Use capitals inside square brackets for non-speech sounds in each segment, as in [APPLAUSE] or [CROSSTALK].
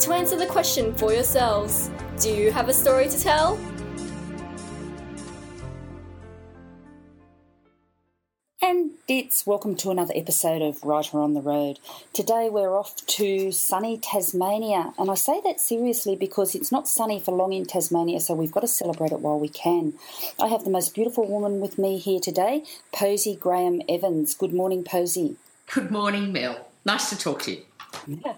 to answer the question for yourselves Do you have a story to tell? And it's welcome to another episode of Writer on the Road. Today we're off to sunny Tasmania, and I say that seriously because it's not sunny for long in Tasmania, so we've got to celebrate it while we can. I have the most beautiful woman with me here today, Posie Graeme-Evans. Good morning, Posie. Good morning, Mel. Nice to talk to you. Yeah.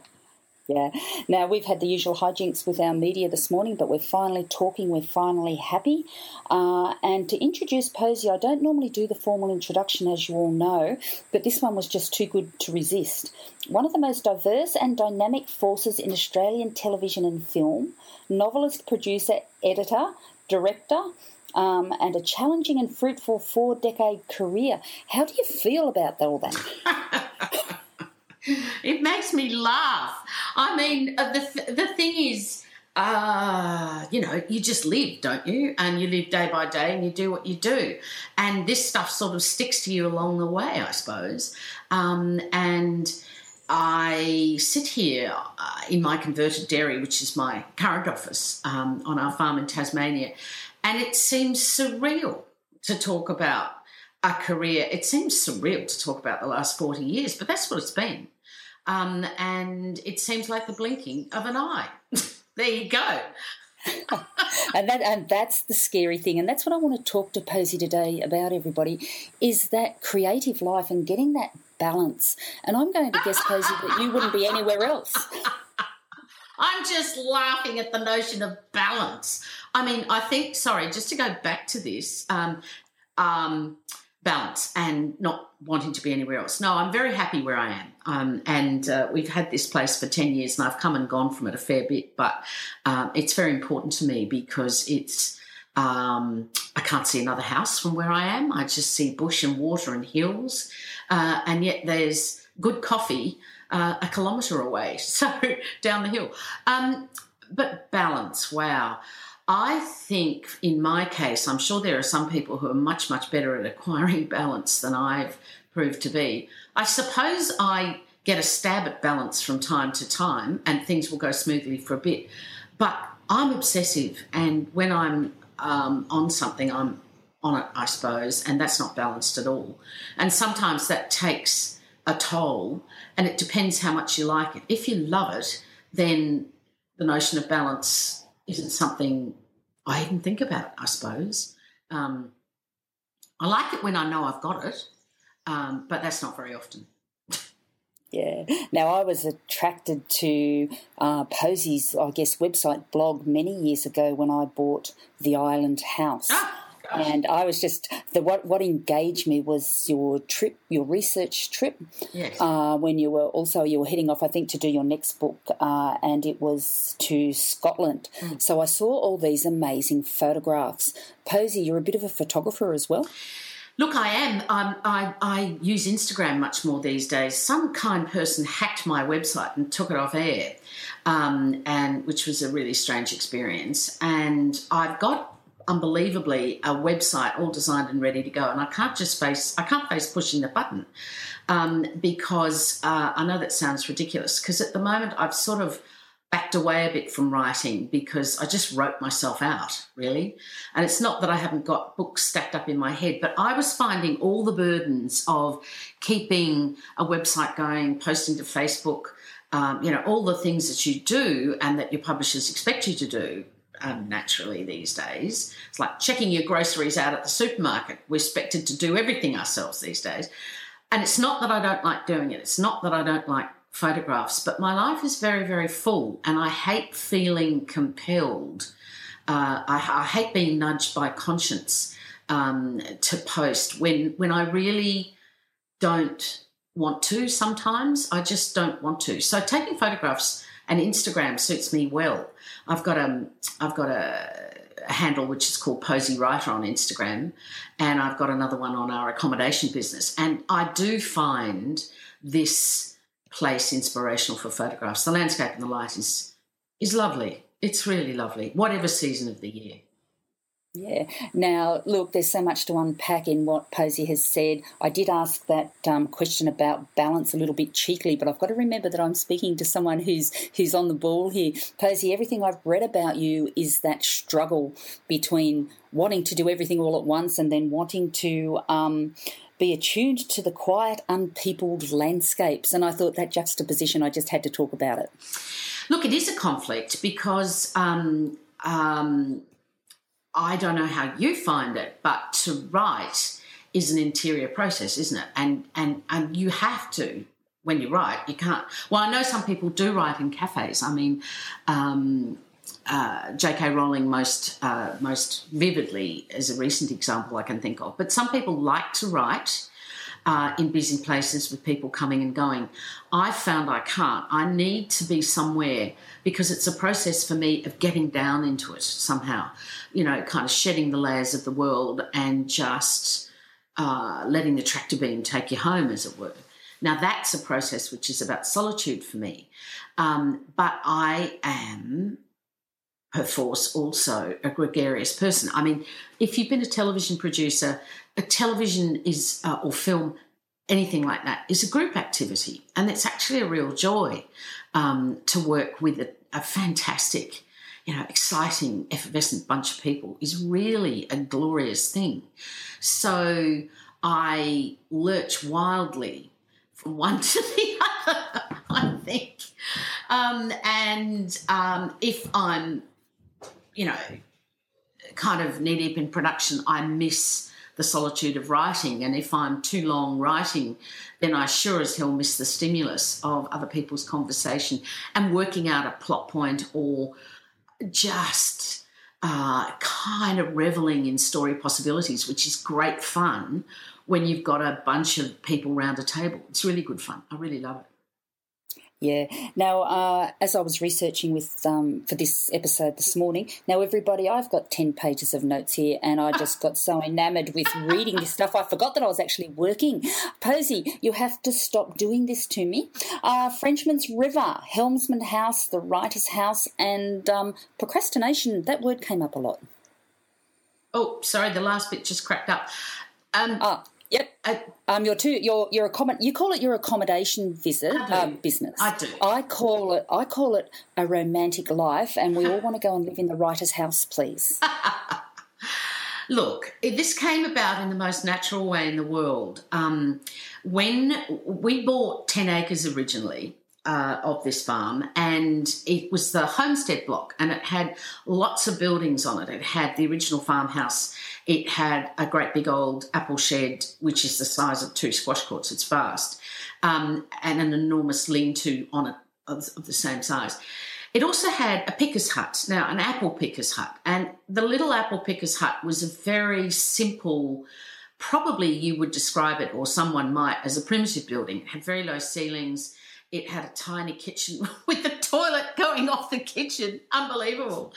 Yeah. Now, we've had the usual hijinks with our media this morning, but we're finally talking. We're finally happy. Uh, and to introduce Posie, I don't normally do the formal introduction, as you all know, but this one was just too good to resist. One of the most diverse and dynamic forces in Australian television and film, novelist, producer, editor, director, um, and a challenging and fruitful four decade career. How do you feel about all that? [LAUGHS] [LAUGHS] it makes me laugh. I mean, uh, the the thing is, uh, you know, you just live, don't you? And you live day by day, and you do what you do, and this stuff sort of sticks to you along the way, I suppose. Um, and I sit here uh, in my converted dairy, which is my current office um, on our farm in Tasmania, and it seems surreal to talk about a career. It seems surreal to talk about the last 40 years, but that's what it's been. Um, and it seems like the blinking of an eye. [LAUGHS] there you go. [LAUGHS] and that and that's the scary thing and that's what I want to talk to Posie today about everybody is that creative life and getting that balance and I'm going to guess Posie that you wouldn't be anywhere else [LAUGHS] I'm just laughing at the notion of balance I mean I think sorry just to go back to this um, um, balance and not wanting to be anywhere else. No, I'm very happy where I am. Um, and uh, we've had this place for 10 years and I've come and gone from it a fair bit, but um, it's very important to me because it's, um, I can't see another house from where I am. I just see bush and water and hills. Uh, and yet there's good coffee uh, a kilometre away, [LAUGHS] so down the hill. Um, but balance, wow. I think in my case, I'm sure there are some people who are much, much better at acquiring [LAUGHS] balance than I've proved to be. I suppose I get a stab at balance from time to time and things will go smoothly for a bit. But I'm obsessive, and when I'm um, on something, I'm on it, I suppose, and that's not balanced at all. And sometimes that takes a toll, and it depends how much you like it. If you love it, then the notion of balance isn't something I even think about it, I suppose. Um, I like it when I know I've got it, um, but that's not very often. Yeah. Now, I was attracted to uh, Posie's, I guess, website blog many years ago when I bought the Island House. Ah and I was just the what what engaged me was your trip, your research trip. Yes. Uh, when you were also you were heading off, I think, to do your next book, uh, and it was to Scotland. Mm. So I saw all these amazing photographs. Posie, you're a bit of a photographer as well. Look, I am. Um, I, I use Instagram much more these days. Some kind person hacked my website and took it off air, um, and which was a really strange experience. And I've got unbelievably a website all designed and ready to go. And I can't just face I can't face pushing the button um, because uh, I know that sounds ridiculous. Because at the moment I've sort of backed away a bit from writing because I just wrote myself out really. And it's not that I haven't got books stacked up in my head, but I was finding all the burdens of keeping a website going, posting to Facebook. Um, you know all the things that you do and that your publishers expect you to do um, naturally these days. It's like checking your groceries out at the supermarket. We're expected to do everything ourselves these days. And it's not that I don't like doing it, it's not that I don't like photographs, but my life is very, very full, and I hate feeling compelled. Uh, I, I, hate being nudged by conscience um, to post when when I really don't want to. Sometimes I just don't want to. So taking photographs and Instagram suits me well. I've got a, I've got a, a handle which is called Posy Writer on Instagram, and I've got another one on our accommodation business. And I do find this place inspirational for photographs. The landscape and the light is is lovely. It's really lovely, whatever season of the year. Yeah. Now, look, there's so much to unpack in what Posie has said. I did ask that um, question about balance a little bit cheekily, but I've got to remember that I'm speaking to someone who's who's on the ball here. Posie, everything I've read about you is that struggle between wanting to do everything all at once and then wanting to um, be attuned to the quiet, unpeopled landscapes. And I thought that juxtaposition, I just had to talk about it. Look, it is a conflict because. Um, um, I don't know how you find it, but to write is an interior process, isn't it? And and and you have to when you write. You can't. Well, I know some people do write in cafes. I mean. Um, uh, J.K. Rowling most uh, most vividly as a recent example I can think of. But some people like to write uh, in busy places with people coming and going. I found I can't. I need to be somewhere because it's a process for me of getting down into it somehow, you know, kind of shedding the layers of the world and just uh, letting the tractor beam take you home, as it were. Now, that's a process which is about solitude for me. Um, but I am, perforce, also a gregarious person. I mean, if you've been a television producer, a television is, uh, or film, anything like that, is a group activity. And it's actually a real joy um, to work with a, a fantastic, you know, exciting, effervescent bunch of people is really a glorious thing. So I lurch wildly from one [LAUGHS] to the other, I think. Um, and um, if I'm, you know, kind of knee deep in production, I miss the solitude of writing. And if I'm too long writing, then I sure as hell miss the stimulus of other people's conversation and working out a plot point or just uh, kind of reveling in story possibilities, which is great fun when you've got a bunch of people around a table. It's really good fun. I really love it. Yeah. Now, uh, as I was researching with um, for this episode this morning, now everybody, I've got ten pages of notes here, and I just got so enamoured with reading this stuff, I forgot that I was actually working. Posie, you have to stop doing this to me. Uh, Frenchman's River, Helmsman House, the Writer's House, and um, procrastination. That word came up a lot. Oh, sorry, the last bit just cracked up. Um, ah, Yep. Uh, um, your two, your your accommod- you call it your accommodation visit uh, business. I do. I call it I call it a romantic life, and we all want to go and live in the writer's house, please. [LAUGHS] Look, this came about in the most natural way in the world. Um, when we bought ten acres originally, uh, of this farm, and it was the homestead block, and it had lots of buildings on it. It had the original farmhouse, it had a great big old apple shed, which is the size of two squash courts. It's vast, um, and an enormous lean-to on it of, of the same size. It also had a picker's hut, now an apple picker's hut, and the little apple picker's hut was a very simple probably you would describe it, or someone might, as a primitive building. It had very low ceilings it had a tiny kitchen [LAUGHS] with the toilet going off the kitchen. Unbelievable.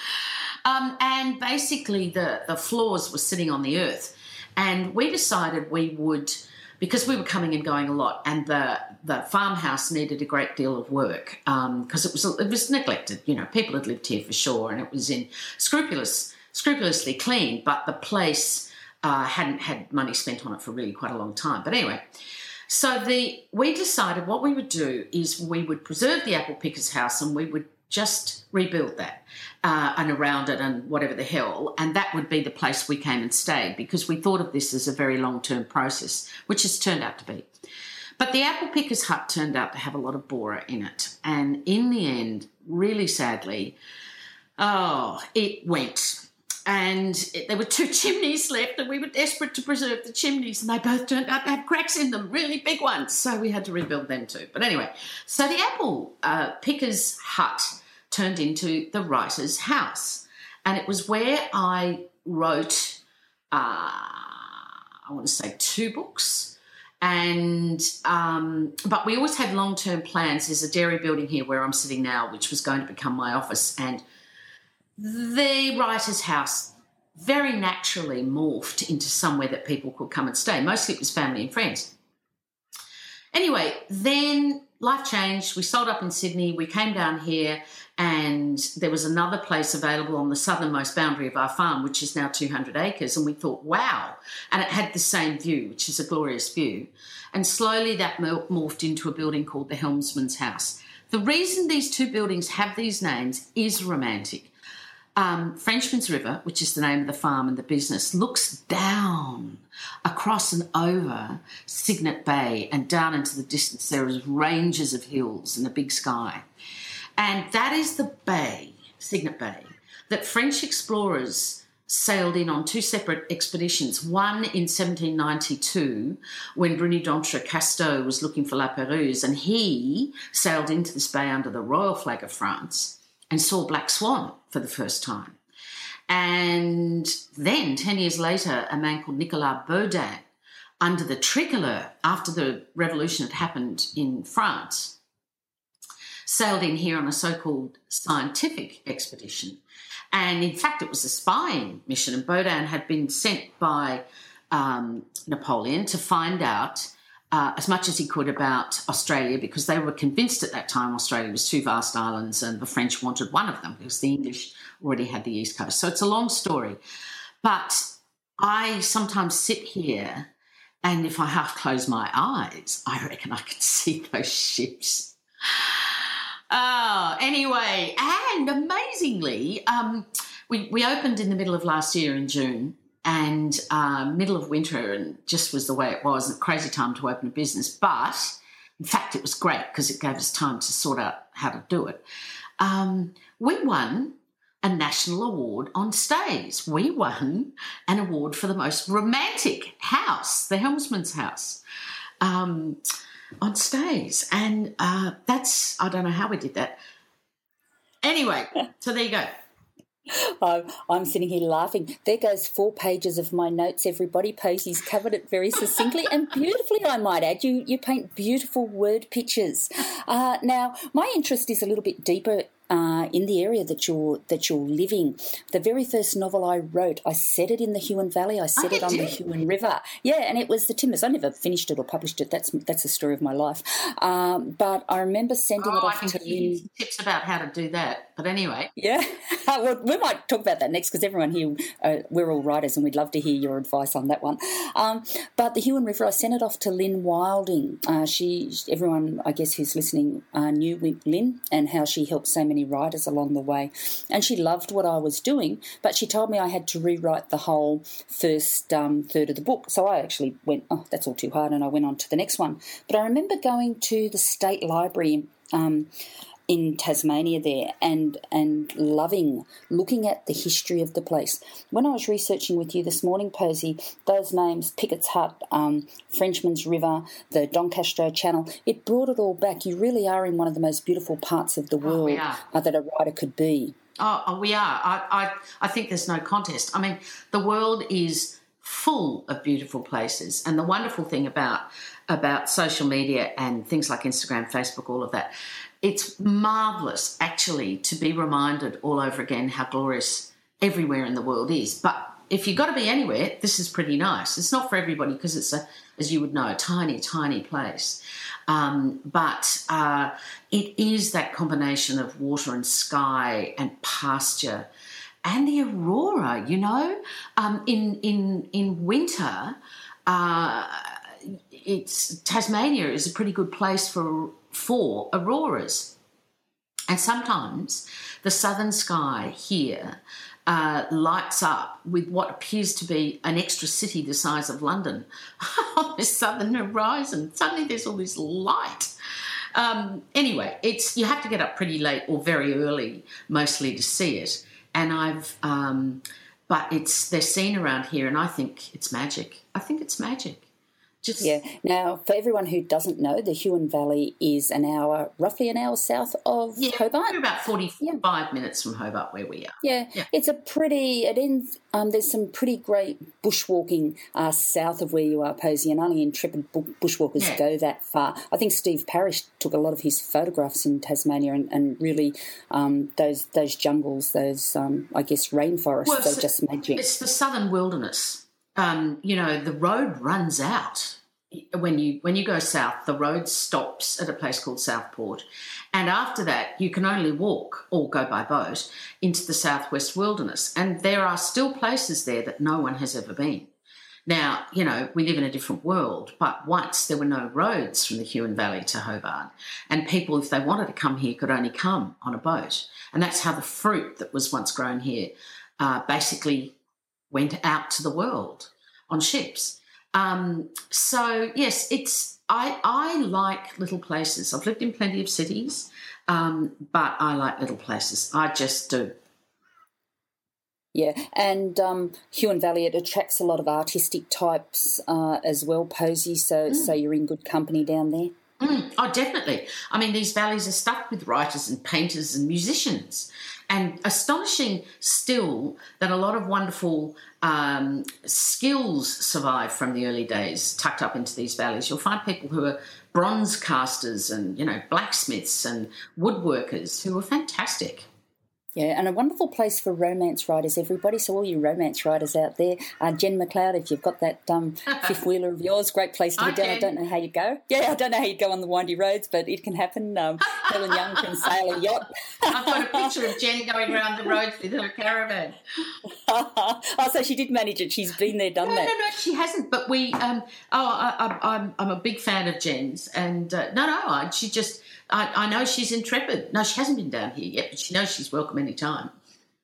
Um, and basically, the, the floors were sitting on the earth. And we decided we would, because we were coming and going a lot, and the, the farmhouse needed a great deal of work because um, it was it was neglected. You know, people had lived here for sure, and it was in scrupulous scrupulously clean, but the place uh, hadn't had money spent on it for really quite a long time. But anyway, so the we decided what we would do is we would preserve the apple picker's house and we would just rebuild that uh, and around it and whatever the hell, and that would be the place we came and stayed because we thought of this as a very long term process, which has turned out to be. But the apple picker's hut turned out to have a lot of borer in it, and in the end, really sadly, oh, it went and it, there were two [LAUGHS] chimneys left, and we were desperate to preserve the chimneys, and they both turned out to have cracks in them, really big ones. So we had to rebuild them too. But anyway, so the apple uh, picker's hut turned into the writer's house, and it was where I wrote, uh, I want to say, two books. and um, but we always had long term plans. There's a dairy building here where I'm sitting now, which was going to become my office, and the writer's house very naturally morphed into somewhere that people could come and stay. Mostly it was family and friends. Anyway, then life changed. We sold up in Sydney. We came down here, and there was another place available on the southernmost boundary of our farm, which is now 200 acres. And we thought, wow. And it had the same view, which is a glorious view. And slowly that morphed into a building called the Helmsman's House. The reason these two buildings have these names is romantic. Um, Frenchman's River, which is the name of the farm and the business, looks down across and over Cygnet Bay and down into the distance. There is ranges of hills and a big sky. And that is the bay, Cygnet Bay, that French explorers sailed in on two separate expeditions. One in 1792, when Bruni d'Entrecasteaux was looking for La Perouse, and he sailed into this bay under the royal flag of France and saw Black Swan for the first time. And then, 10 years later, a man called Nicolas Baudin, under the tricolour after the revolution had happened in France, sailed in here on a so called scientific expedition. And in fact, it was a spying mission, and Baudin had been sent by um, Napoleon to find out uh, as much as he could about Australia because they were convinced at that time Australia was two vast islands and the French wanted one of them because the English already had the East Coast. So it's a long story. But I sometimes sit here and if I half close my eyes, I reckon I can [LAUGHS] see those ships. Oh, anyway, and amazingly, um, we, we opened in the middle of last year in June and uh, middle of winter and just was the way it was a crazy time to open a business but in fact it was great because it gave us time to sort out how to do it. Um, we won a national award on stays we won an award for the most romantic house the helmsman's house. Um, on stays and uh, that's i don't know how we did that anyway [LAUGHS] so there you go I'm, I'm sitting here laughing. There goes four pages of my notes, everybody. Posie's covered it very succinctly and beautifully, I might add. You, you paint beautiful word pictures. Uh, now, my interest is a little bit deeper uh, in the area that you're that you're living. The very first novel I wrote, I set it in the Huon Valley. I set oh, it on did. the Huon River. Yeah, and it was the Timbers. I never finished it or published it. That's that's the story of my life. Um, but I remember sending oh, it off I can to you. Tips about how to do that. But anyway, yeah. [LAUGHS] well, we might talk about that next because everyone here, uh, we're all writers, and we'd love to hear your advice on that one. Um, but the Huon River, I sent it off to Lynne Wilding. Uh, she, everyone, I guess, who's listening, uh, knew Lynne and how she helped so many many writers along the way. And she loved what I was doing, but she told me I had to rewrite the whole first um, third of the book. So I actually went, oh, that's all too hard, and I went on to the next one. But I remember going to the State Library. Um, in Tasmania there and and loving looking at the history of the place. When I was researching with you this morning, Posie, those names Picker's Hut, um, Frenchman's River, the D'Entrecasteaux Channel, it brought it all back. You really are in one of the most beautiful parts of the world oh, uh, that a writer could be. Oh, oh we are. I, I I think there's no contest. I mean, the world is full of beautiful places, and the wonderful thing about about social media and things like Instagram, Facebook, all of that it's marvelous actually to be reminded all over again how glorious everywhere in the world is. But if you've got to be anywhere, this is pretty nice. It's not for everybody because it's a, as you would know, a tiny, tiny place. Um, but uh, it is that combination of water and sky and pasture and the aurora. You know, um, in in in winter, uh, it's Tasmania is a pretty good place for for auroras. And sometimes the southern sky here uh, lights up with what appears to be an extra city the size of London [LAUGHS] on the southern horizon. Suddenly there's all this light. Um, anyway, it's you have to get up pretty late or very early, mostly to see it. And I've, um, but it's they're seen around here, and I think it's magic. I think it's magic Just Yeah. Now, for everyone who doesn't know, the Huon Valley is an hour, roughly an hour south of yeah, Hobart. we're about forty-five minutes from Hobart, where we are. Yeah, Yeah. it's a pretty. It ends. Um, there's some pretty great bushwalking uh, south of where you are, Posie, and only intrepid bushwalkers Yeah. go that far. I think Steve Parish took a lot of his photographs in Tasmania, and, and really um, those those jungles, those um, I guess rainforests, Well, they're just magic. It's the southern wilderness. Um, you know, the road runs out when you when you go south. The road stops at a place called Southport, and after that, you can only walk or go by boat into the southwest wilderness. And there are still places there that no one has ever been. Now, you know, we live in a different world, but once there were no roads from the Huon Valley to Hobart, and people, if they wanted to come here, could only come on a boat. And that's how the fruit that was once grown here uh, basically went out to the world on ships. Um, so yes, it's I I like little places. I've lived in plenty of cities, um, but I like little places. I just do. Yeah, and um, Huon Valley it attracts a lot of artistic types uh, as well, Posie. So so you're in good company down there. Mm, oh, definitely. I mean, these valleys are stuffed with writers and painters and musicians. And astonishing still that a lot of wonderful um, skills survive from the early days tucked up into these valleys. You'll find people who are bronze casters and, you know, blacksmiths and woodworkers who are fantastic. Yeah, and a wonderful place for romance writers, everybody. So all you romance writers out there, uh, Jenn McLeod, if you've got that um, [LAUGHS] fifth wheeler of yours, great place to get down. I don't know how you go. Yeah, I don't know how you go on the windy roads, but it can happen. Um, Helen Young can [LAUGHS] sail a yacht. I've got a picture of Jenn [LAUGHS] going around the roads with her caravan. oh, so she did manage it. She's been there, done No, no, that. no, she hasn't. But we, um, oh, I, I, I'm, I'm a big fan of Jenn's, and uh, no, no, I, she just, I, I know she's intrepid. No, she hasn't been down here yet, but she knows she's welcome anytime.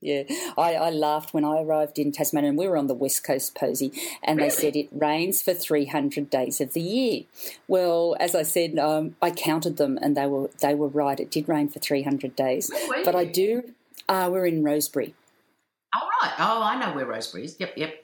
Yeah, I, I laughed when I arrived in Tasmania, and we were on the west coast, Posie, and they said it rains for 300 days of the year. Well, as I said, um, I counted them, and they were they were right. It did rain for 300 days, but I do. Uh, we're in Rosebery. All right. Oh, I know where Rosebery is. Yep, yep.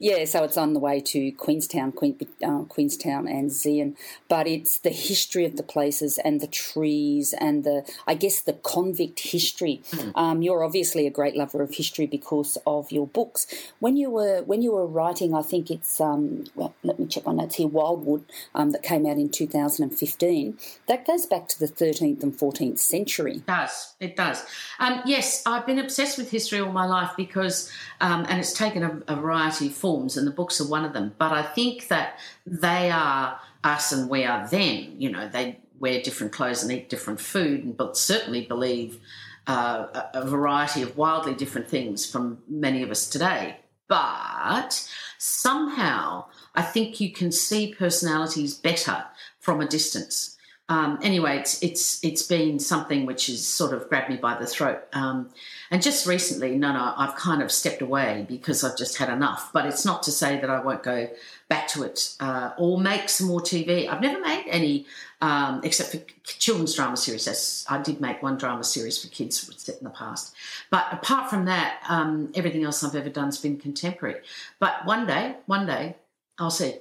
Yeah, so it's on the way to Queenstown, Queen, uh, Queenstown and Zeehan, but it's the history of the places and the trees and the, I guess, the convict history. Um, you're obviously a great lover of history because of your books. When you were when you were writing, I think it's um, well, let me check my notes here. Wildwood, um, that came out in 2015. That goes back to the 13th and 14th century. It does. It does. Um, yes, I've been obsessed with history all my life because, um, and it's taken a, a variety of forms, and the books are one of them. But I think that they are us and we are them. You know, they wear different clothes and eat different food, and but certainly believe uh, a, a variety of wildly different things from many of us today. But somehow, I think you can see personalities better from a distance. Um, anyway, it's it's it's been something which has sort of grabbed me by the throat. Um, and just recently, no, no, I've kind of stepped away because I've just had enough. But it's not to say that I won't go back to it uh, or make some more TV. I've never made any um, except for children's drama series. That's, I did make one drama series for kids set in the past. But apart from that, um, everything else I've ever done has been contemporary. But one day, one day, I'll see.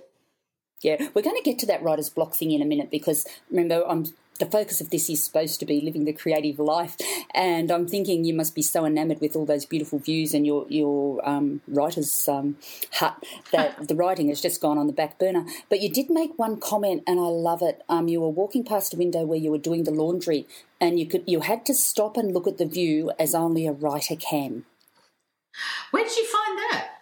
Yeah, we're going to get to that writer's block thing in a minute because remember, I'm the focus of this is supposed to be living the creative life, and I'm thinking you must be so enamoured with all those beautiful views and your your um, writer's um, hut that [LAUGHS] the writing has just gone on the back burner. But you did make one comment, and I love it. Um, you were walking past a window where you were doing the laundry, and you could you had to stop and look at the view as only a writer can. Where did you find that?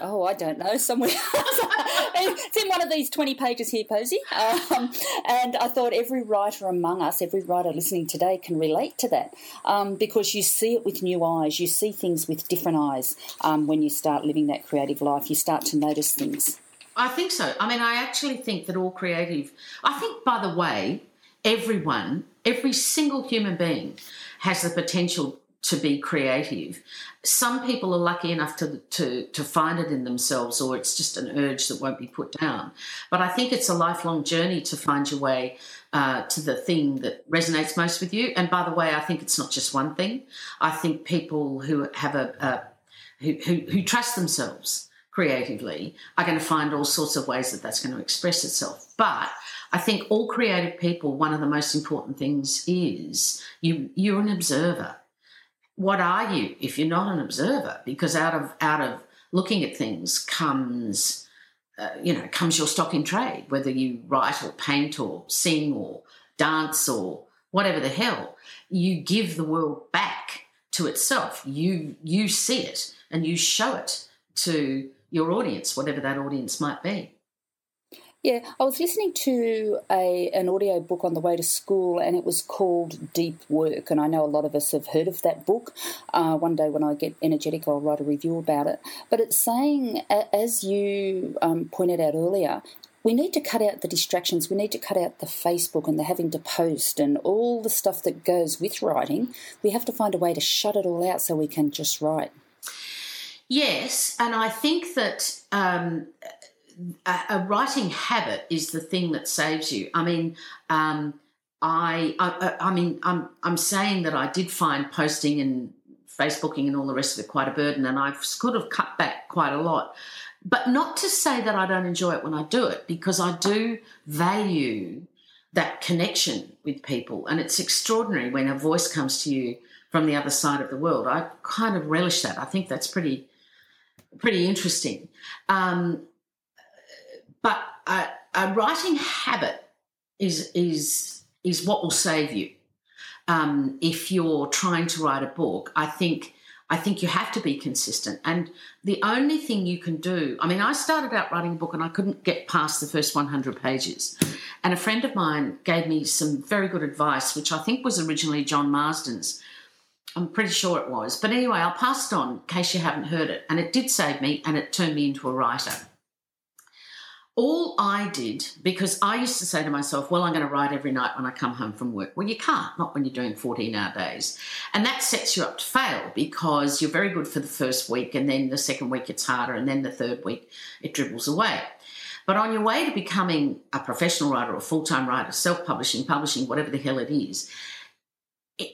Oh, I don't know, somewhere. [LAUGHS] it's in one of these 20 pages here, Posie. Um, and I thought every writer among us, every writer listening today can relate to that um, because you see it with new eyes. You see things with different eyes um, when you start living that creative life. You start to notice things. I think so. I mean, I actually think that all creative, I think, by the way, everyone, every single human being has the potential to be creative. Some people are lucky enough to, to, to find it in themselves, or it's just an urge that won't be put down. But I think it's a lifelong journey to find your way uh, to the thing that resonates most with you. And by the way, I think it's not just one thing. I think people who have a, a who, who, who trust themselves creatively are going to find all sorts of ways that that's going to express itself. But I think all creative people, one of the most important things is you you're an observer. What are you if you're not an observer? Because out of out of looking at things comes uh, you know comes your stock in trade, whether you write or paint or sing or dance or whatever the hell. You give the world back to itself. You you see it and you show it to your audience, whatever that audience might be. Yeah, I was listening to a an audio book on the way to school, and it was called Deep Work. And I know a lot of us have heard of that book. Uh, one day, when I get energetic, I'll write a review about it. But it's saying, as you um, pointed out earlier, we need to cut out the distractions. We need to cut out the Facebook and the having to post and all the stuff that goes with writing. We have to find a way to shut it all out so we can just write. Yes, and I think that um, a, a, writing habit is the thing that saves you. I mean, um, I, I, I mean, I'm, I'm saying that I did find posting and Facebooking and all the rest of it quite a burden, and I could have cut back quite a lot. But not to say that I don't enjoy it when I do it, because I do value that connection with people, and it's extraordinary when a voice comes to you from the other side of the world. I kind of relish that. I think that's pretty pretty interesting. Um, but a, a, writing habit is is is what will save you. Um, if you're trying to write a book, I think I think you have to be consistent. And the only thing you can do, I mean, I started out writing a book and I couldn't get past the first 100 pages. And a friend of mine gave me some very good advice, which I think was originally John Marsden's, I'm pretty sure it was. But anyway, I'll pass it on in case you haven't heard it. And it did save me and it turned me into a writer. All I did, because I used to say to myself, well, I'm going to write every night when I come home from work. Well, you can't, not when you're doing 14 hour days. And that sets you up to fail because you're very good for the first week, and then the second week it's harder, and then the third week it dribbles away. But on your way to becoming a professional writer or full time writer, self publishing, publishing, whatever the hell it is,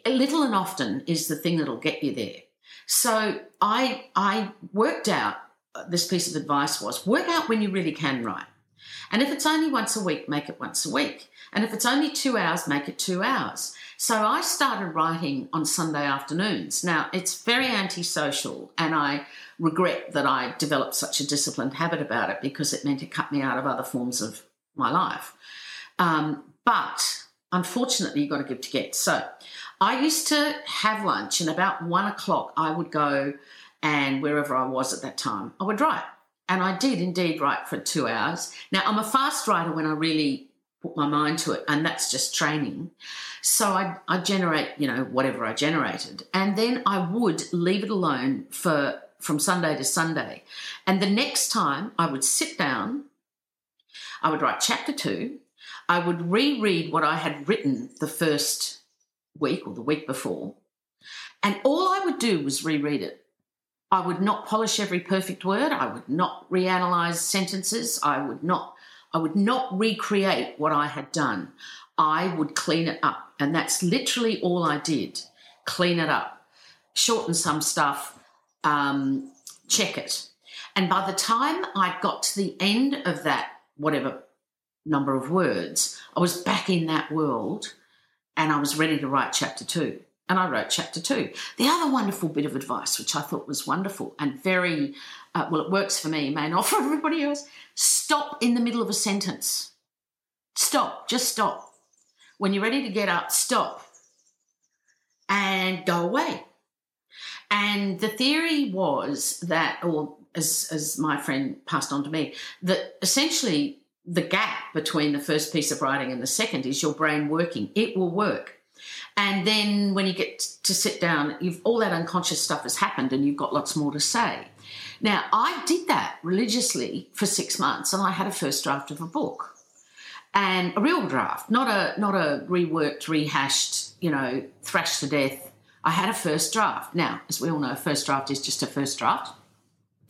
little and often is the thing that'll get you there. So I I worked out uh, this piece of advice was work out when you really can write. And if it's only once a week, make it once a week. And if it's only two hours, make it two hours. So I started writing on Sunday afternoons. Now, it's very antisocial, and I regret that I developed such a disciplined habit about it because it meant it cut me out of other forms of my life. Um, but unfortunately, you've got to give to get. So I used to have lunch, and about one o'clock, I would go and wherever I was at that time, I would write. And I did indeed write for two hours. Now, I'm a fast writer when I really put my mind to it, and that's just training. So I, I generate, you know, whatever I generated. And then I would leave it alone for from Sunday to Sunday. And the next time I would sit down, I would write chapter two, I would reread what I had written the first week or the week before. And all I would do was reread it. I would not polish every perfect word. I would not reanalyze sentences. I would not I would not recreate what I had done. I would clean it up. And that's literally all I did. Clean it up. Shorten some stuff, um, check it. And by the time I got to the end of that, whatever number of words, I was back in that world and I was ready to write chapter two. And I wrote chapter two. The other wonderful bit of advice, which I thought was wonderful and very, uh, well, it works for me, may not [LAUGHS] for everybody else stop in the middle of a sentence. Stop, just stop. When you're ready to get up, stop and go away. And the theory was that, or as, as my friend passed on to me, that essentially the gap between the first piece of writing and the second is your brain working. It will work. And then when you get to sit down, you've all that unconscious stuff has happened and you've got lots more to say. Now, I did that religiously for six months and I had a first draft of a book. And a real draft, not a not a reworked, rehashed, you know, thrashed to death. I had a first draft. Now, as we all know, first draft is just a first draft.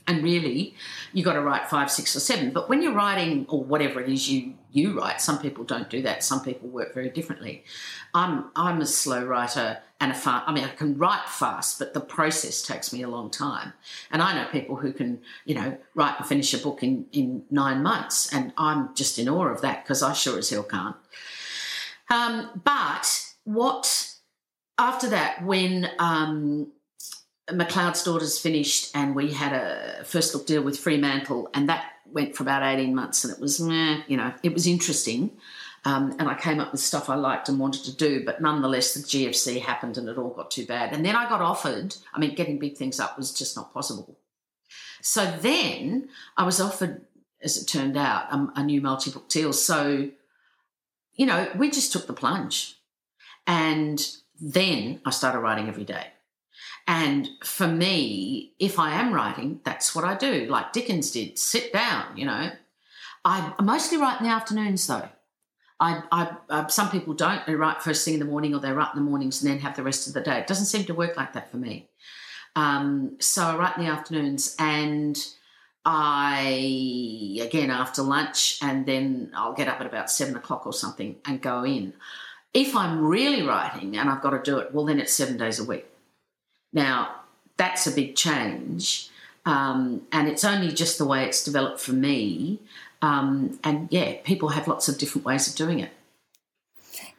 And really, you've got to write five, six, or seven. But when you're writing, or whatever it is you you write, some people don't do that. Some people work very differently. I'm I'm a slow writer and a fast. I mean, I can write fast, but the process takes me a long time. And I know people who can, you know, write and finish a book in in nine months, and I'm just in awe of that because I sure as hell can't. Um, but what after that, when um, McLeod's Daughters finished, and we had a first look deal with Fremantle, and that went for about 18 months, and it was, meh, you know, it was interesting. Um, and I came up with stuff I liked and wanted to do, but nonetheless, the GFC happened and it all got too bad. And then I got offered, I mean, getting big things up was just not possible. So then I was offered, as it turned out, a, a new multi book deal. So, you know, we just took the plunge. And then I started writing every day. And for me, if I am writing, that's what I do, like Dickens did sit down, you know. I mostly write in the afternoons though. I, I uh, some people don't. They write first thing in the morning, or they write in the mornings and then have the rest of the day. It doesn't seem to work like that for me. Um, so I write in the afternoons, and I again after lunch, and then I'll get up at about seven o'clock or something and go in. If I'm really writing and I've got to do it, well, then it's seven days a week. Now, that's a big change. Um, and it's only just the way it's developed for me. Um, and yeah, people have lots of different ways of doing it.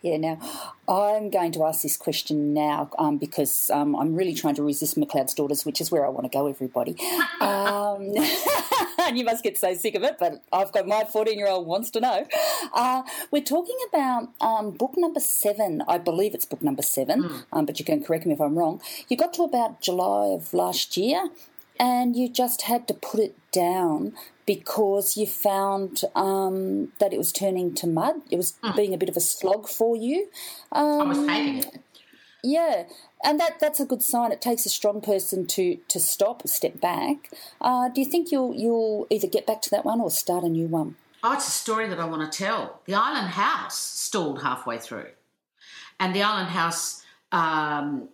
Yeah, now I'm going to ask this question now um, because um, I'm really trying to resist McLeod's Daughters, which is where I want to go, everybody. Um, and [LAUGHS] you must get so sick of it, but I've got my 14 year old wants to know. Uh, we're talking about um, book number seven. I believe it's book number seven, mm. but you can correct me if I'm wrong. You got to about July of last year and you just had to put it down because you found um, that it was turning to mud. It was mm. being a bit of a slog for you. Um, I was um, hating it. Yeah, and that that's a good sign. It takes a strong person to to stop, step back. Uh, do you think you'll you'll either get back to that one or start a new one? Oh, it's a story that I want to tell. The Island House stalled halfway through, and the Island House um,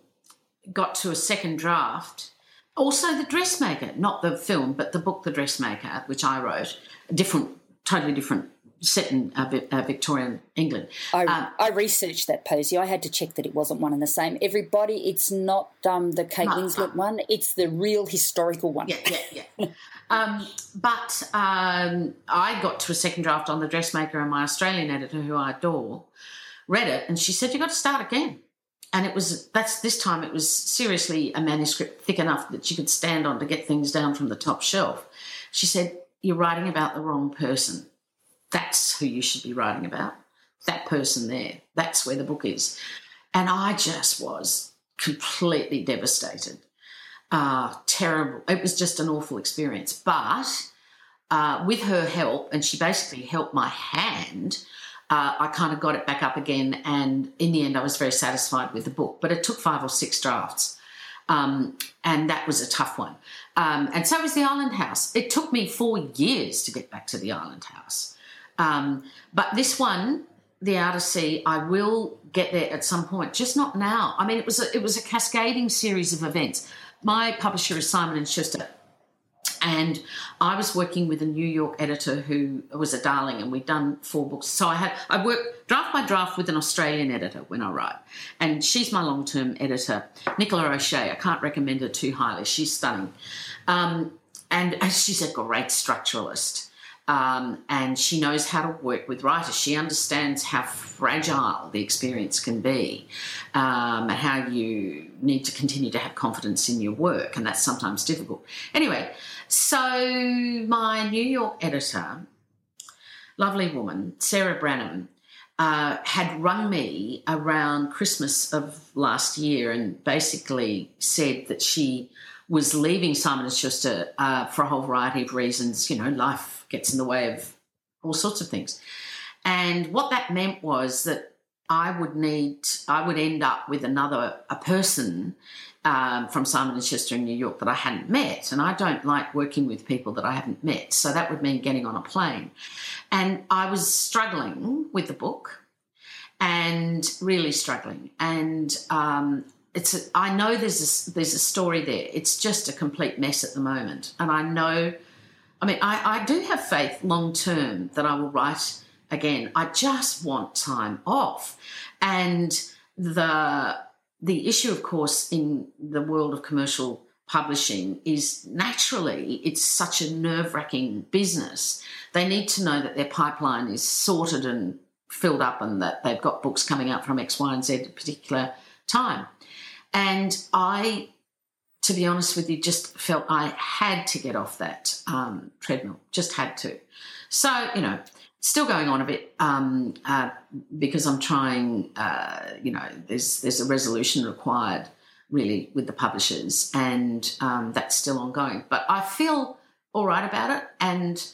got to a second draft also, The Dressmaker, not the film, but the book The Dressmaker, which I wrote, A different, totally different, set in uh, uh, Victorian England. I, um, I, researched that, Posie. I had to check that it wasn't one and the same. Everybody, it's not um, the Kate no, Winslet one, it's the real historical one. Yeah, yeah, yeah. um, but um, I got to a second draft on The Dressmaker, and my Australian editor, who I adore, read it, and she said, You've got to start again and it was that's this time it was seriously a manuscript thick enough that she could stand on to get things down from the top shelf. She said, You're writing about the wrong person. That's who you should be writing about. That person there. That's where the book is. And I just was completely devastated. Uh, terrible. It was just an awful experience. But uh, with her help, and she basically helped my hand uh, I kind of got it back up again. And in the end, I was very satisfied with the book. But it took five or six drafts. Um, and that was a tough one. Um, and so was the Island House. It took me four years to get back to the Island House. Um, but this one, the Outer Sea, I will get there at some point, just not now. I mean, it was a, it was a cascading series of events. My publisher is Simon and Schuster, and I was working with a New York editor who was a darling, and we'd done four books. So I had I work draft by draft with an Australian editor when I write, and she's my long term editor, Nicola O'Shea. I can't recommend her too highly. She's stunning, um, and [LAUGHS] she's a great structuralist. Um, and she knows how to work with writers. She understands how fragile the experience can be, um, and how you need to continue to have confidence in your work, and that's sometimes difficult. Anyway, so my New York editor, lovely woman, Sarah Branham, uh, had rung me around Christmas of last year and basically said that she was leaving Simon and Schuster uh, for a whole variety of reasons. You know, life gets in the way of all sorts of things. And what that meant was that I would need, I would end up with another, a person um, from Simon and Schuster in New York that I hadn't met. And I don't like working with people that I haven't met. So that would mean getting on a plane. And I was struggling with the book and really struggling. And um, it's I know there's a, there's a story there. It's just a complete mess at the moment, and I know. I mean, I, I do have faith long term that I will write again. I just want time off, and the the issue, of course, in the world of commercial publishing is naturally it's such a nerve wracking business. They need to know that their pipeline is sorted and filled up and that they've got books coming out from X, Y, and Z at a particular time. And I, to be honest with you, just felt I had to get off that um, treadmill, just had to. So, you know, still going on a bit um, uh, because I'm trying, uh, you know, there's, there's a resolution required really with the publishers, and um, that's still ongoing. But I feel all right about it. And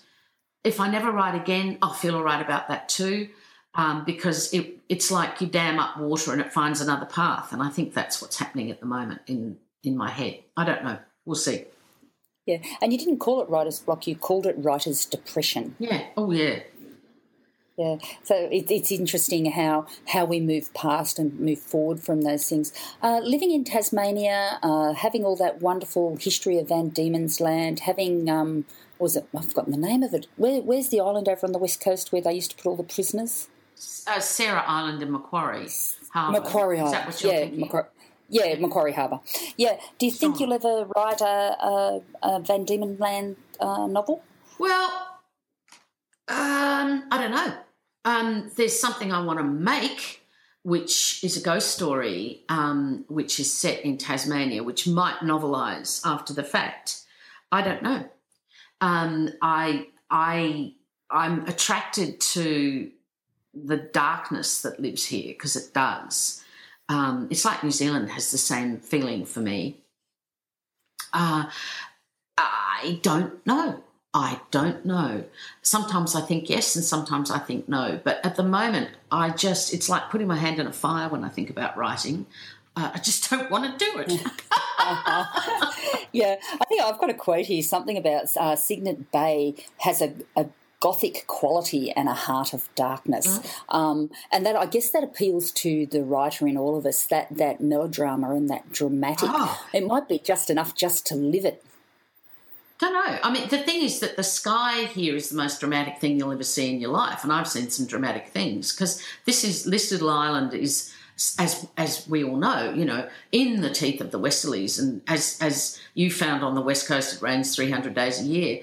if I never write again, I'll feel all right about that too um, because it, it's like you dam up water and it finds another path. And I think that's what's happening at the moment in, in my head. I don't know. We'll see. Yeah, and you didn't call it writer's block, you called it writer's depression. Yeah, oh, yeah. Yeah, so it, it's interesting how how we move past and move forward from those things. Uh, living in Tasmania, uh, having all that wonderful history of Van Diemen's Land, having um, was it? I've forgotten the name of it. Where, where's the island over on the west coast where they used to put all the prisoners? Uh, Sarah Island and Macquarie Harbour. Macquarie Harbour. yeah, Macquarie. Yeah, Macquarie Harbour. Yeah. Do you think you'll ever write a, a, a Van Diemen Land uh, novel? Well, um, I don't know. Um, there's something I want to make, which is a ghost story, um, which is set in Tasmania, which might novelise after the fact. I don't know. Um, I I I'm attracted to the darkness that lives here because it does. Um, it's like New Zealand has the same feeling for me. Uh, I don't know. I don't know. Sometimes I think yes, and sometimes I think no. But at the moment, I just, it's like putting my hand in a fire when I think about writing. Uh, I just [LAUGHS] don't want to do it. [LAUGHS] yeah, I think I've got a quote here something about uh, Cygnet Bay has a, a gothic quality and a heart of darkness. Mm. Um, and that I guess that appeals to the writer in all of us, that that melodrama and that dramatic. Oh. It might be just enough just to live it. Don't know. I mean, the thing is that the sky here is the most dramatic thing you'll ever see in your life, and I've seen some dramatic things because this is this little island is as as we all know, you know, in the teeth of the westerlies, and as as you found on the west coast, it rains 300 days a year.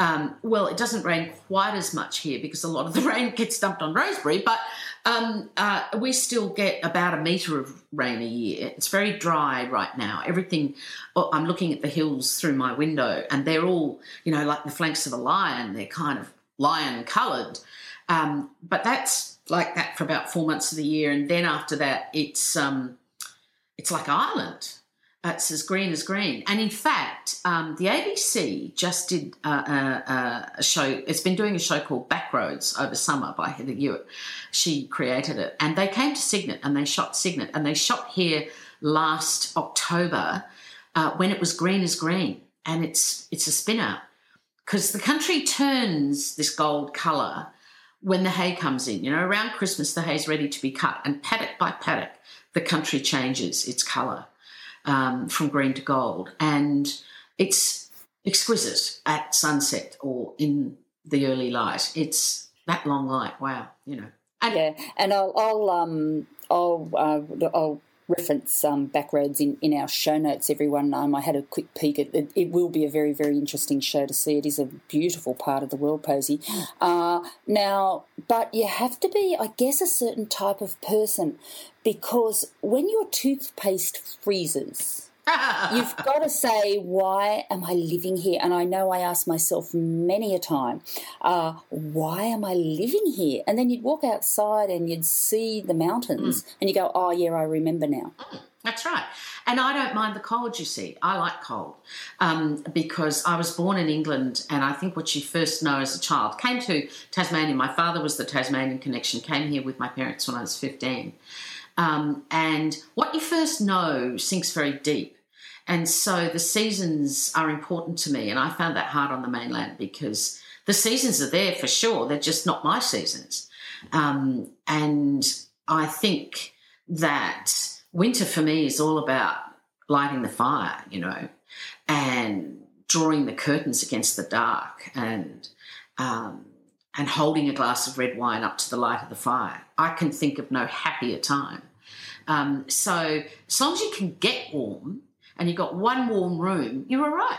Um, well, it doesn't rain quite as much here because a lot of the [LAUGHS] rain gets dumped on Rosebery, but um, uh, we still get about a metre of rain a year. It's very dry right now. Everything, oh, I'm looking at the hills through my window and they're all, you know, like the flanks of a lion. They're kind of lion coloured. Um, but that's like that for about four months of the year. And then after that, it's, um, it's like Ireland it's as green as green. And in fact, um, the ABC just did a, a, a, show. It's been doing a show called Backroads over summer by Heather Ewart. She created it, and they came to Cygnet and they shot Cygnet and they shot here last October uh, when it was green as green, and it's it's a spin out because the country turns this gold colour when the hay comes in. You know, around Christmas the hay's ready to be cut, and paddock by paddock the country changes its colour um, from green to gold. And it's exquisite at sunset or in the early light. It's that long light. Wow, you know. And yeah, and I'll I'll um I'll uh, I'll reference um, Backroads in, in our show notes, everyone. Um, I had a quick peek. At, it, it will be a very, very interesting show to see. It is a beautiful part of the world, Posie. Uh, now, but you have to be, I guess, a certain type of person because when your toothpaste freezes, You've [LAUGHS] got to say, why am I living here? And I know I ask myself many a time, uh, why am I living here? And then you'd walk outside and you'd see the mountains mm. and you go, oh, yeah, I remember now. Mm, that's right. And I don't mind the cold, you see. I like cold um, because I was born in England, and I think what you first know as a child came to Tasmania. My father was the Tasmanian connection, came here with my parents when I was 15. Um, and what you first know sinks very deep. And so the seasons are important to me. And I found that hard on the mainland because the seasons are there for sure. They're just not my seasons. Um, and I think that winter for me is all about lighting the fire, you know, and drawing the curtains against the dark and um, and holding a glass of red wine up to the light of the fire. I can think of no happier time. Um, so as long as you can get warm and you've got one warm room, you're all right.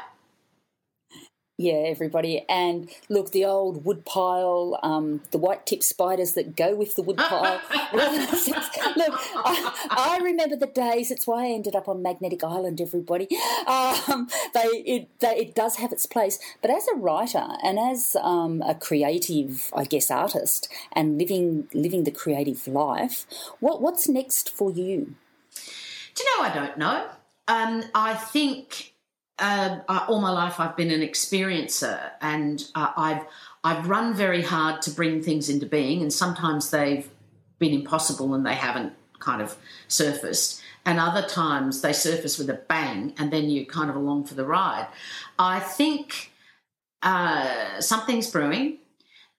Yeah, everybody. And look, the old woodpile, um, the white tip spiders that go with the woodpile. [LAUGHS] [LAUGHS] look, I, I, remember the days. It's why I ended up on Magnetic Island, everybody. Um, they, it, they, it does have its place. But as a writer and as um, a creative, I guess, artist and living, living the creative life, what, what's next for you? Do you know, I don't know. Um, I think uh, all my life I've been an experiencer, and uh, I've I've run very hard to bring things into being, and sometimes they've been impossible and they haven't kind of surfaced, and other times they surface with a bang, and then you're kind of along for the ride. I think uh, something's brewing.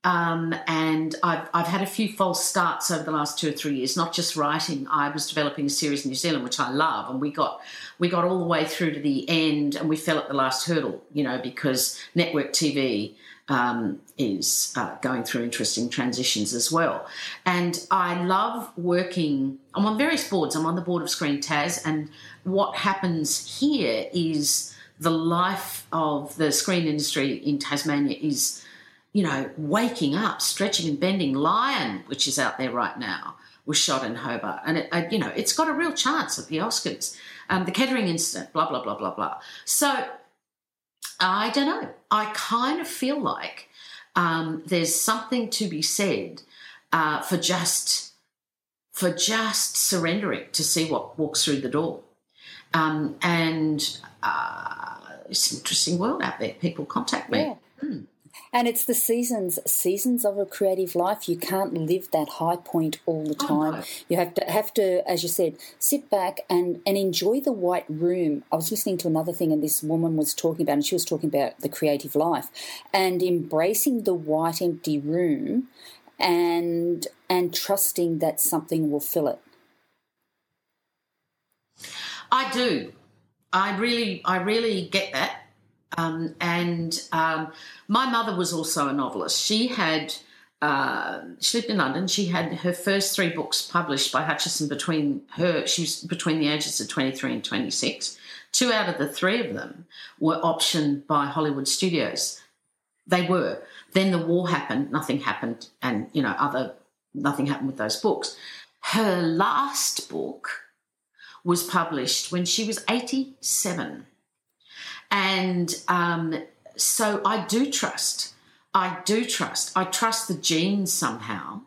Um, and I've, I've had a few false starts over the last two or three years, not just writing. I was developing a series in New Zealand, which I love, and we got we got all the way through to the end and we fell at the last hurdle, you know, because network TV um, is uh, going through interesting transitions as well. And I love working, I'm on various boards. I'm on the board of Screen Tas, and what happens here is the life of the screen industry in Tasmania is, you know, waking up, stretching and bending. Lion, which is out there right now, was shot in Hobart, and it, uh, you know, it's got a real chance at the Oscars um, the Kettering incident, blah, blah, blah, blah, blah. So I don't know. I kind of feel like um, there's something to be said uh, for just for just surrendering to see what walks through the door. Um, and uh, it's an interesting world out there. People contact me. Yeah. Mm. And it's the seasons, seasons of a creative life. You can't live that high point all the oh, time. Oh, no. You have to have to, as you said, sit back and, and enjoy the white room. I was listening to another thing, and this woman was talking about, and she was talking about the creative life and embracing the white empty room, and and trusting that something will fill it. I do. I really, I really get that. Um, and um, my mother was also a novelist. She had uh, she lived in London. She had her first three books published by Hutchinson between her. She was between the ages of twenty three and twenty six. Two out of the three of them were optioned by Hollywood studios. They were. Then the war happened. Nothing happened, and you know other nothing happened with those books. Her last book was published when she was eighty seven. And um, so I do trust. I do trust. I trust the genes somehow.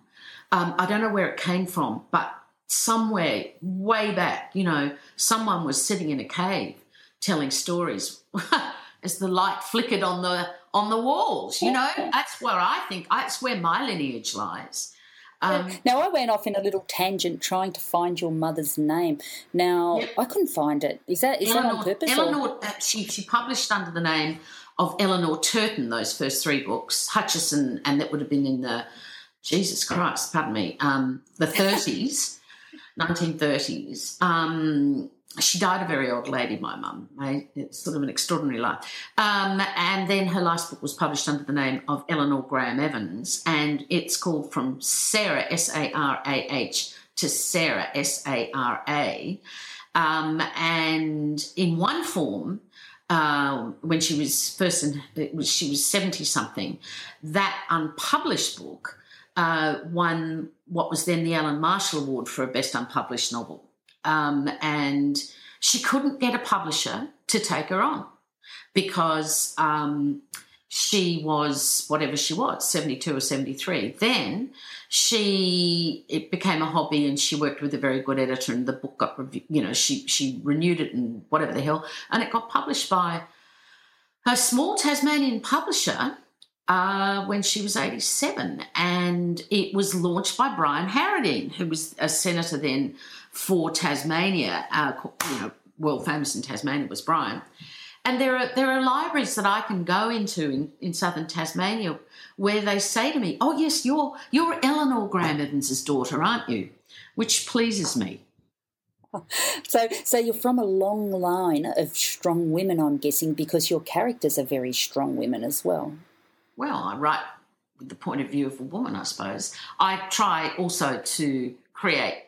Um, I don't know where it came from, but somewhere way back, you know, someone was sitting in a cave telling stories [LAUGHS] as the light flickered on the on the walls. You know, that's where I think that's where my lineage lies. Um, now I went off in a little tangent trying to find your mother's name. Now yep. I couldn't find it. Is that is Eleanor, that on purpose? Eleanor, uh, she she published under the name of Eleanor Turton those first three books, Hutchinson, and that would have been in the Jesus Christ, pardon me, um, the thirties, [LAUGHS] nineteen thirties. Um, she died a very old lady, my mum. It's sort of an extraordinary life. Um, and then her last book was published under the name of Eleanor Graeme-Evans, and it's called From Sarah, S A R A H, to Sarah, S A R A. Um, and in one form, uh, when she was first, in, was, she was 70 something, that unpublished book uh, won what was then the Alan Marshall Award for a Best Unpublished Novel um, and she couldn't get a publisher to take her on because um, she was whatever she was 72 or 73 then she it became a hobby and she worked with a very good editor and the book got you know she she renewed it and whatever the hell. And it got published by a small tasmanian publisher uh, when she was 87 and it was launched by brian harradine who was a senator then for Tasmania, uh, you know, world famous in Tasmania was Brian. And there are there are libraries that I can go into in, in southern Tasmania where they say to me, "Oh yes, you're you're Eleanor Graeme-Evans's daughter, aren't you?" Which pleases me. [LAUGHS] so, so you're from a long line of strong women, I'm guessing, because your characters are very strong women as well. Well, I write with the point of view of a woman, I suppose. I try also to create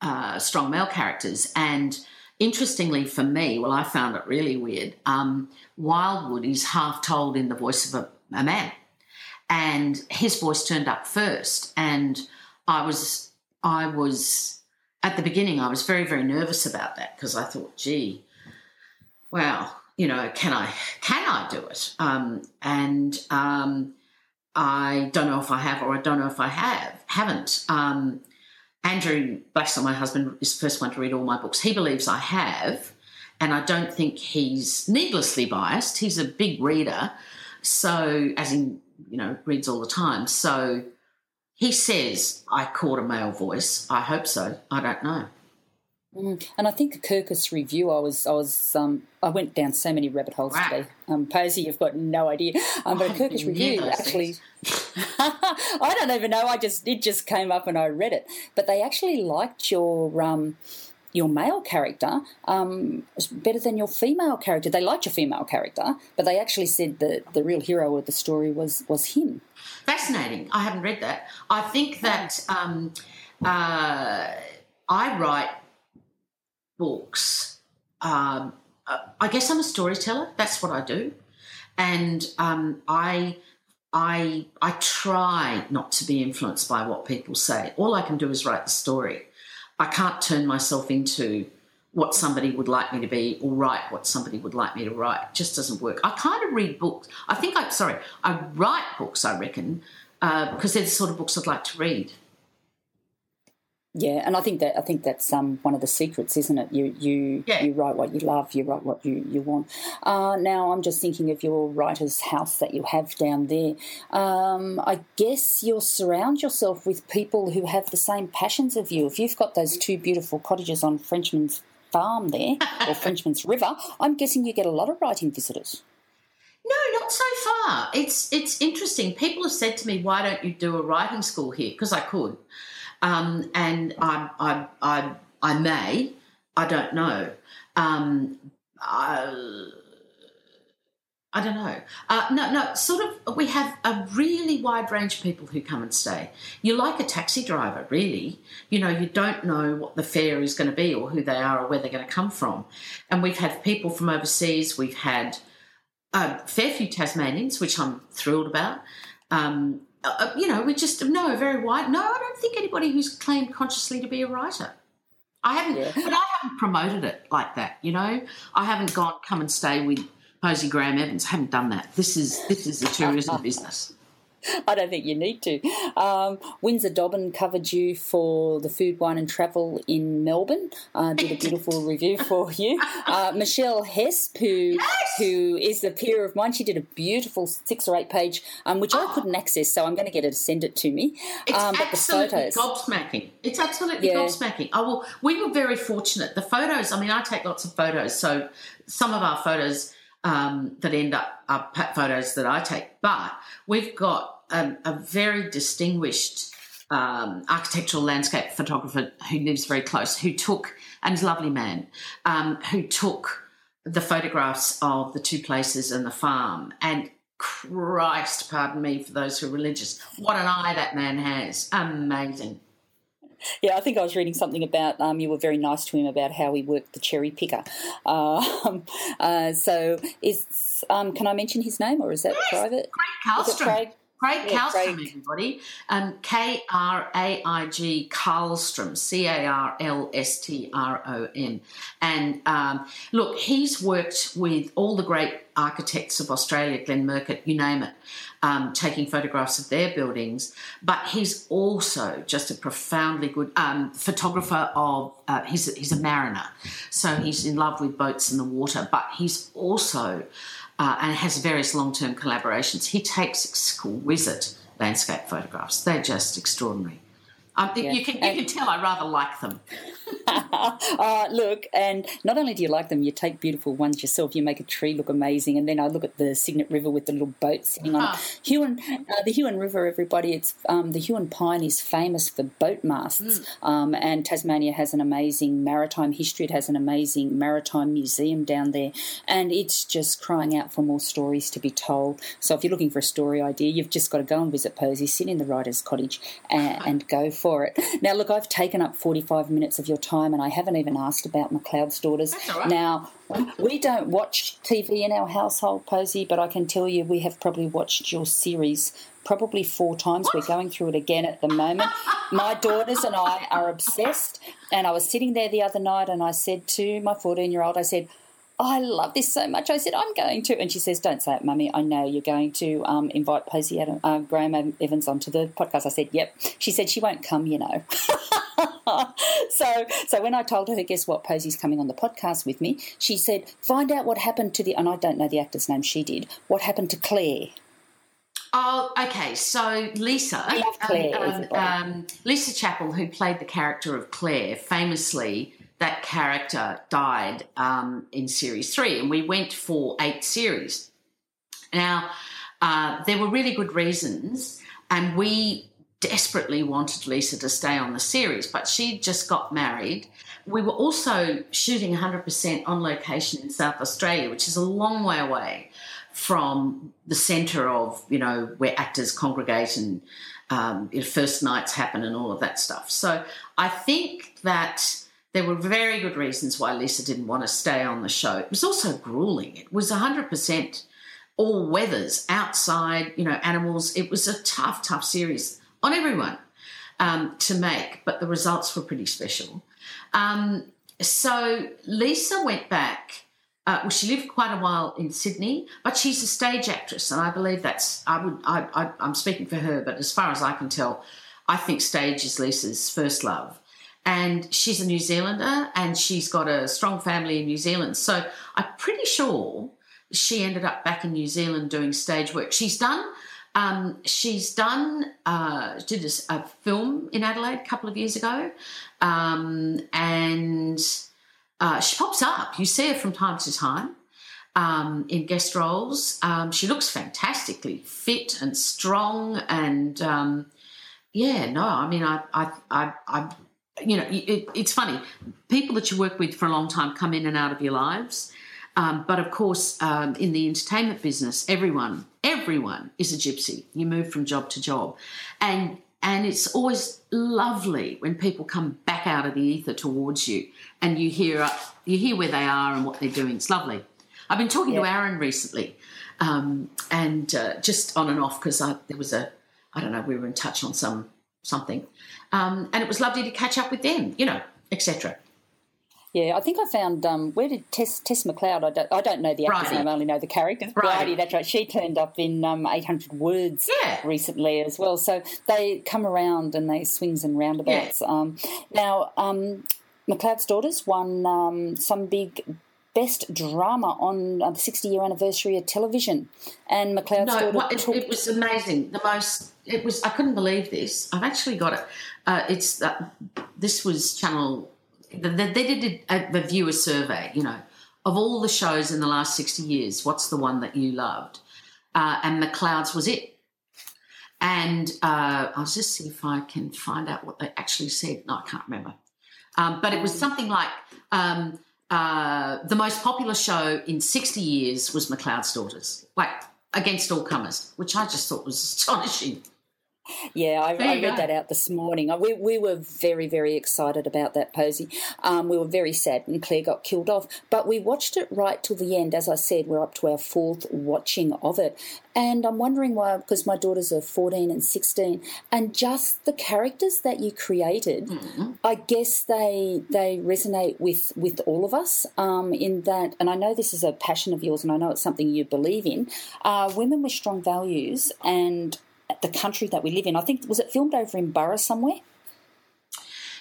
uh, strong male characters, and interestingly for me, well, I found it really weird. Um, Wildwood is half told in the voice of a, a man, and his voice turned up first, and I was, I was at the beginning, I was very, very nervous about that because I thought, gee, wow, you know, can I can I do it? Um, and um, I don't know if I have or I don't know if I have haven't. Um, Andrew Blackstone, my husband, is the first one to read all my books. He believes I have, and I don't think he's needlessly biased. He's a big reader, so as in you know reads all the time. So he says I caught a male voice. I hope so. I don't know. Mm. And I think the Kirkus review, I was, I was, um, I went down so many rabbit holes wow. today. Um, Posie, you've got no idea. Um, but a [LAUGHS] Kirkus review actually, [LAUGHS] I don't even know. I just, it just came up and I read it. But they actually liked your, um, your male character um, better than your female character. They liked your female character, but they actually said that the real hero of the story was was him. Fascinating. I haven't read that. I think that um, uh, I write books. Um, uh, I guess I'm a storyteller. That's what I do, and um, I. I I try not to be influenced by what people say. All I can do is write the story. I can't turn myself into what somebody would like me to be or write what somebody would like me to write. It just doesn't work. I kind of read books. I think I sorry, I write books. I reckon uh, because they're the sort of books I'd like to read. Yeah, and I think that I think that's um, one of the secrets, isn't it? You you yeah. you write what you love, you write what you you want. Uh, now I'm just thinking of your writer's house that you have down there. Um, I guess you'll surround yourself with people who have the same passions of you. If you've got those two beautiful cottages on Frenchman's Farm there or [LAUGHS] Frenchman's River, I'm guessing you get a lot of writing visitors. No, not so far. It's it's interesting. People have said to me, "Why don't you do a writing school here?" Because I could. Um, and I, I, I, I may, I don't know. Um, I, I don't know. Uh, no, no, sort of, we have a really wide range of people who come and stay. You're like a taxi driver, really. You know, you don't know what the fare is going to be or who they are or where they're going to come from. And we've had people from overseas. We've had a fair few Tasmanians, which I'm thrilled about. Um, uh, you know, we just no, very wide. No, I don't think anybody who's claimed consciously to be a writer. I haven't, yeah. but I haven't promoted it like that. You know, I haven't gone come and stay with Posie Graeme-Evans. I haven't done that. This is this is a tourism [LAUGHS] business. [LAUGHS] I don't think you need to. Um, Winsor Dobbin covered you for the Food, Wine and Travel in Melbourne. Uh, did a [LAUGHS] beautiful review for you. Uh, Michelle Hespe, who yes! who is a peer of mine, she did a beautiful six or eight page, um, which oh. I couldn't access, so I'm going to get her to send it to me. It's um, but absolutely the photos, gobsmacking. It's absolutely yeah. gobsmacking. Oh well, we were very fortunate. The photos. I mean, I take lots of photos, so some of our photos um, that end up are photos that I take. But we've got a, a very distinguished um, architectural landscape photographer who lives very close, who took, and is a lovely man, um, who took the photographs of the two places and the farm. And Christ, pardon me for those who are religious, what an eye that man has. Amazing. Yeah, I think I was reading something about um, you were very nice to him about how he worked the cherry picker. [LAUGHS] Um, uh, so, is um, can I mention his name or is that yes, private? Kraig Carlstrom. Kraig? Kraig yeah, Carlstrom, Kraig. everybody. Um, K R A I G Carlstrom, C A R L S T R O M. And um, look, he's worked with all the great architects of Australia, Glenn Murcutt, you name it, um, taking photographs of their buildings. But he's also just a profoundly good um, photographer of, uh, he's, he's a mariner. So he's in love with boats in the water, but he's also uh, and has various long term collaborations. He takes exquisite landscape photographs, they're just extraordinary. Um, yeah. You can you and, can tell I rather like them. [LAUGHS] uh, look, and not only do you like them, you take beautiful ones yourself. You make a tree look amazing, and then I look at the Cygnet River with the little boat sitting on it. Huon, uh, the Huon River, everybody. It's um, the Huon Pine is famous for boat masts, mm. um, and Tasmania has an amazing maritime history. It has an amazing maritime museum down there, and it's just crying out for more stories to be told. So if you're looking for a story idea, you've just got to go and visit Posie, sit in the writer's cottage, and, [LAUGHS] and go for it. Now, look, I've taken up 45 minutes of your time, and I haven't even asked about McLeod's daughters. Now, we don't watch TV in our household, Posie, but I can tell you we have probably watched your series probably four times. What? We're going through it again at the moment. my daughters and I are obsessed. And I was sitting there the other night and I said to my 14 year old, I said, I love this so much. I said, I'm going to. And she says, Don't say it, Mummy. I know you're going to um, invite Posie Adam, uh, Graeme-Evans onto the podcast. I said, Yep. She said, She won't come, you know. [LAUGHS] so, so when I told her, guess what, Posie's coming on the podcast with me, she said, Find out what happened to the, and I don't know the actor's name, she did, what happened to Claire. Oh, okay. So Lisa, Claire, um, um, Lisa Chappell, who played the character of Claire, famously that character died um, in series three, and we went for eight series. Now, uh, there were really good reasons, and we desperately wanted Lisa to stay on the series, but she just got married. We were also shooting 100% on location in South Australia, which is a long way away from the centre of, you know, where actors congregate and um, first nights happen and all of that stuff. So I think that there were very good reasons why Lisa didn't want to stay on the show. It was also grueling. It was 100% all weathers, outside, you know, animals. It was a tough, tough series on everyone um, to make, but the results were pretty special. Um, so Lisa went back. Uh, well, she lived quite a while in Sydney, but she's a stage actress, and I believe that's. I would. I, I, I'm speaking for her, but as far as I can tell, I think stage is Lisa's first love and she's a New Zealander and she's got a strong family in New Zealand. So I'm pretty sure she ended up back in New Zealand doing stage work. She's done. Um, she's done uh, did a, a, film in Adelaide a couple of years ago, um, and uh, she pops up. You see her from time to time um, in guest roles. Um, she looks fantastically fit and strong, and um, yeah, no, I mean, I, I, I, I you know, it, it's funny. People that you work with for a long time come in and out of your lives. Um, but of course, um, in the entertainment business, everyone, everyone is a gypsy. You move from job to job, and and it's always lovely when people come back out of the ether towards you, and you hear uh, you hear where they are and what they're doing. It's lovely. I've been talking yeah. to Aaron recently, um, and uh, just on and off because there was a I don't know we were in touch on some something, um, and it was lovely to catch up with them, you know, etc. Yeah, I think I found um, where did Tess Tess McLeod? I don't, I don't know the actor's name, I only know the character. Right. Bridie, that's right. She turned up in um, 800 Words yeah. recently as well. So they come around and they swings and roundabouts. Yeah. Um, now, um, McLeod's Daughters won um, some big best drama on uh, the 60 year anniversary of television. And McLeod's no. It, it, was amazing. The most, it was, I couldn't believe this. I've actually got it. Uh, it's, uh, this was Channel, they, they did a, a viewer survey, you know, of all the shows in the last 60 years, what's the one that you loved? Uh, and McLeod's was it. And uh, I'll just see if I can find out what they actually said. No, I can't remember. Um, but it was something like um, uh, the most popular show in 60 years was McLeod's Daughters, like against all comers, which I just thought was [LAUGHS] astonishing. Yeah, I, I read go. that out this morning. We, we were very, very excited about that, Posie. Um, we were very sad when Claire got killed off, but we watched it right till the end. As I said, we're up to our fourth watching of it. And I'm wondering why, because my daughters are 14 and 16, and just the characters that you created, mm-hmm. I guess they they resonate with, with all of us um, in that, and I know this is a passion of yours, and I know it's something you believe in, uh, women with strong values and the country that we live in. I think was it filmed over in Burra somewhere.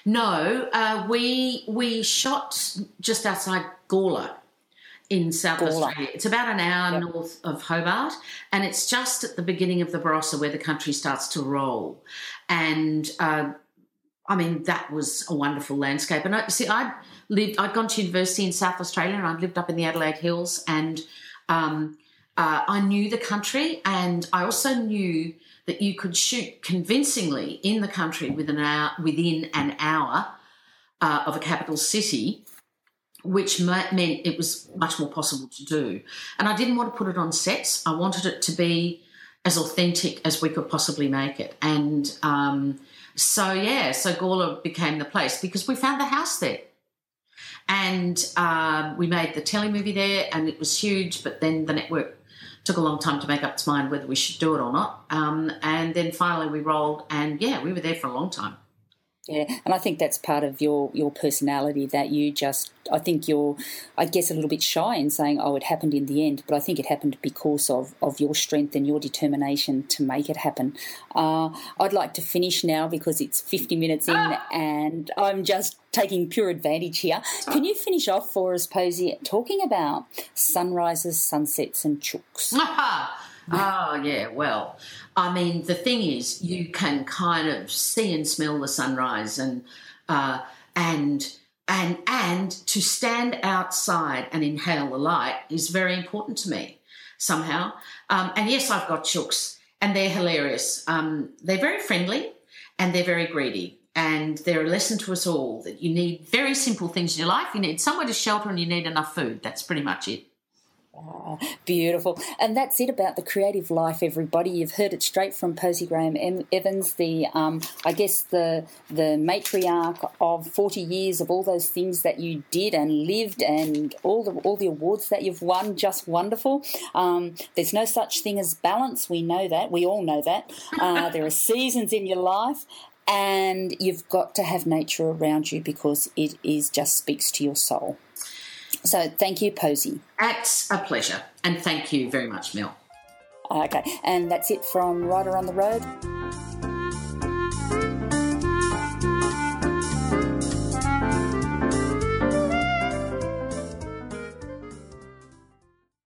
No, uh, we we shot just outside Gawler in South Gawler. Australia. It's about an hour yep. north of Hobart, and it's just at the beginning of the Barossa where the country starts to roll. And uh, I mean, that was a wonderful landscape. And I see, I'd lived, I'd gone to university in South Australia, and I'd lived up in the Adelaide Hills, and um, uh, I knew the country, and I also knew that you could shoot convincingly in the country within an hour, within an hour uh, of a capital city, which meant it was much more possible to do. And I didn't want to put it on sets. I wanted it to be as authentic as we could possibly make it. And um, so, yeah, so Gawler became the place because we found the house there. And um, we made the telly movie there, and it was huge. But then the network took a long time to make up its mind whether we should do it or not. Um, and then finally we rolled, and yeah, we were there for a long time. Yeah, and I think that's part of your your personality that you just I think you're I guess a little bit shy in saying oh it happened in the end, but I think it happened because of of your strength and your determination to make it happen. Uh, I'd like to finish now because it's 50 minutes in ah! and I'm just taking pure advantage here. Can you finish off for us, Posie, talking about sunrises, sunsets, and chooks? [LAUGHS] oh yeah, well, I mean, the thing is, you can kind of see and smell the sunrise, and uh, and and and to stand outside and inhale the light is very important to me somehow. Um, and yes, I've got chooks, and they're hilarious. Um, they're very friendly, and they're very greedy. And they're a lesson to us all that you need very simple things in your life. You need somewhere to shelter and you need enough food. That's pretty much it. Oh, beautiful. And that's it about the creative life, everybody. You've heard it straight from Posy Graham Evans, the um, I guess the the matriarch of 40 years of all those things that you did and lived and all the all the awards that you've won. Just wonderful. Um, there's no such thing as balance. We know that. We all know that. Uh, there are seasons in your life and you've got to have nature around you because it is just speaks to your soul. So thank you, Posie. It's a pleasure. And thank you very much, Mel. Okay, and that's it from Rider on the Road.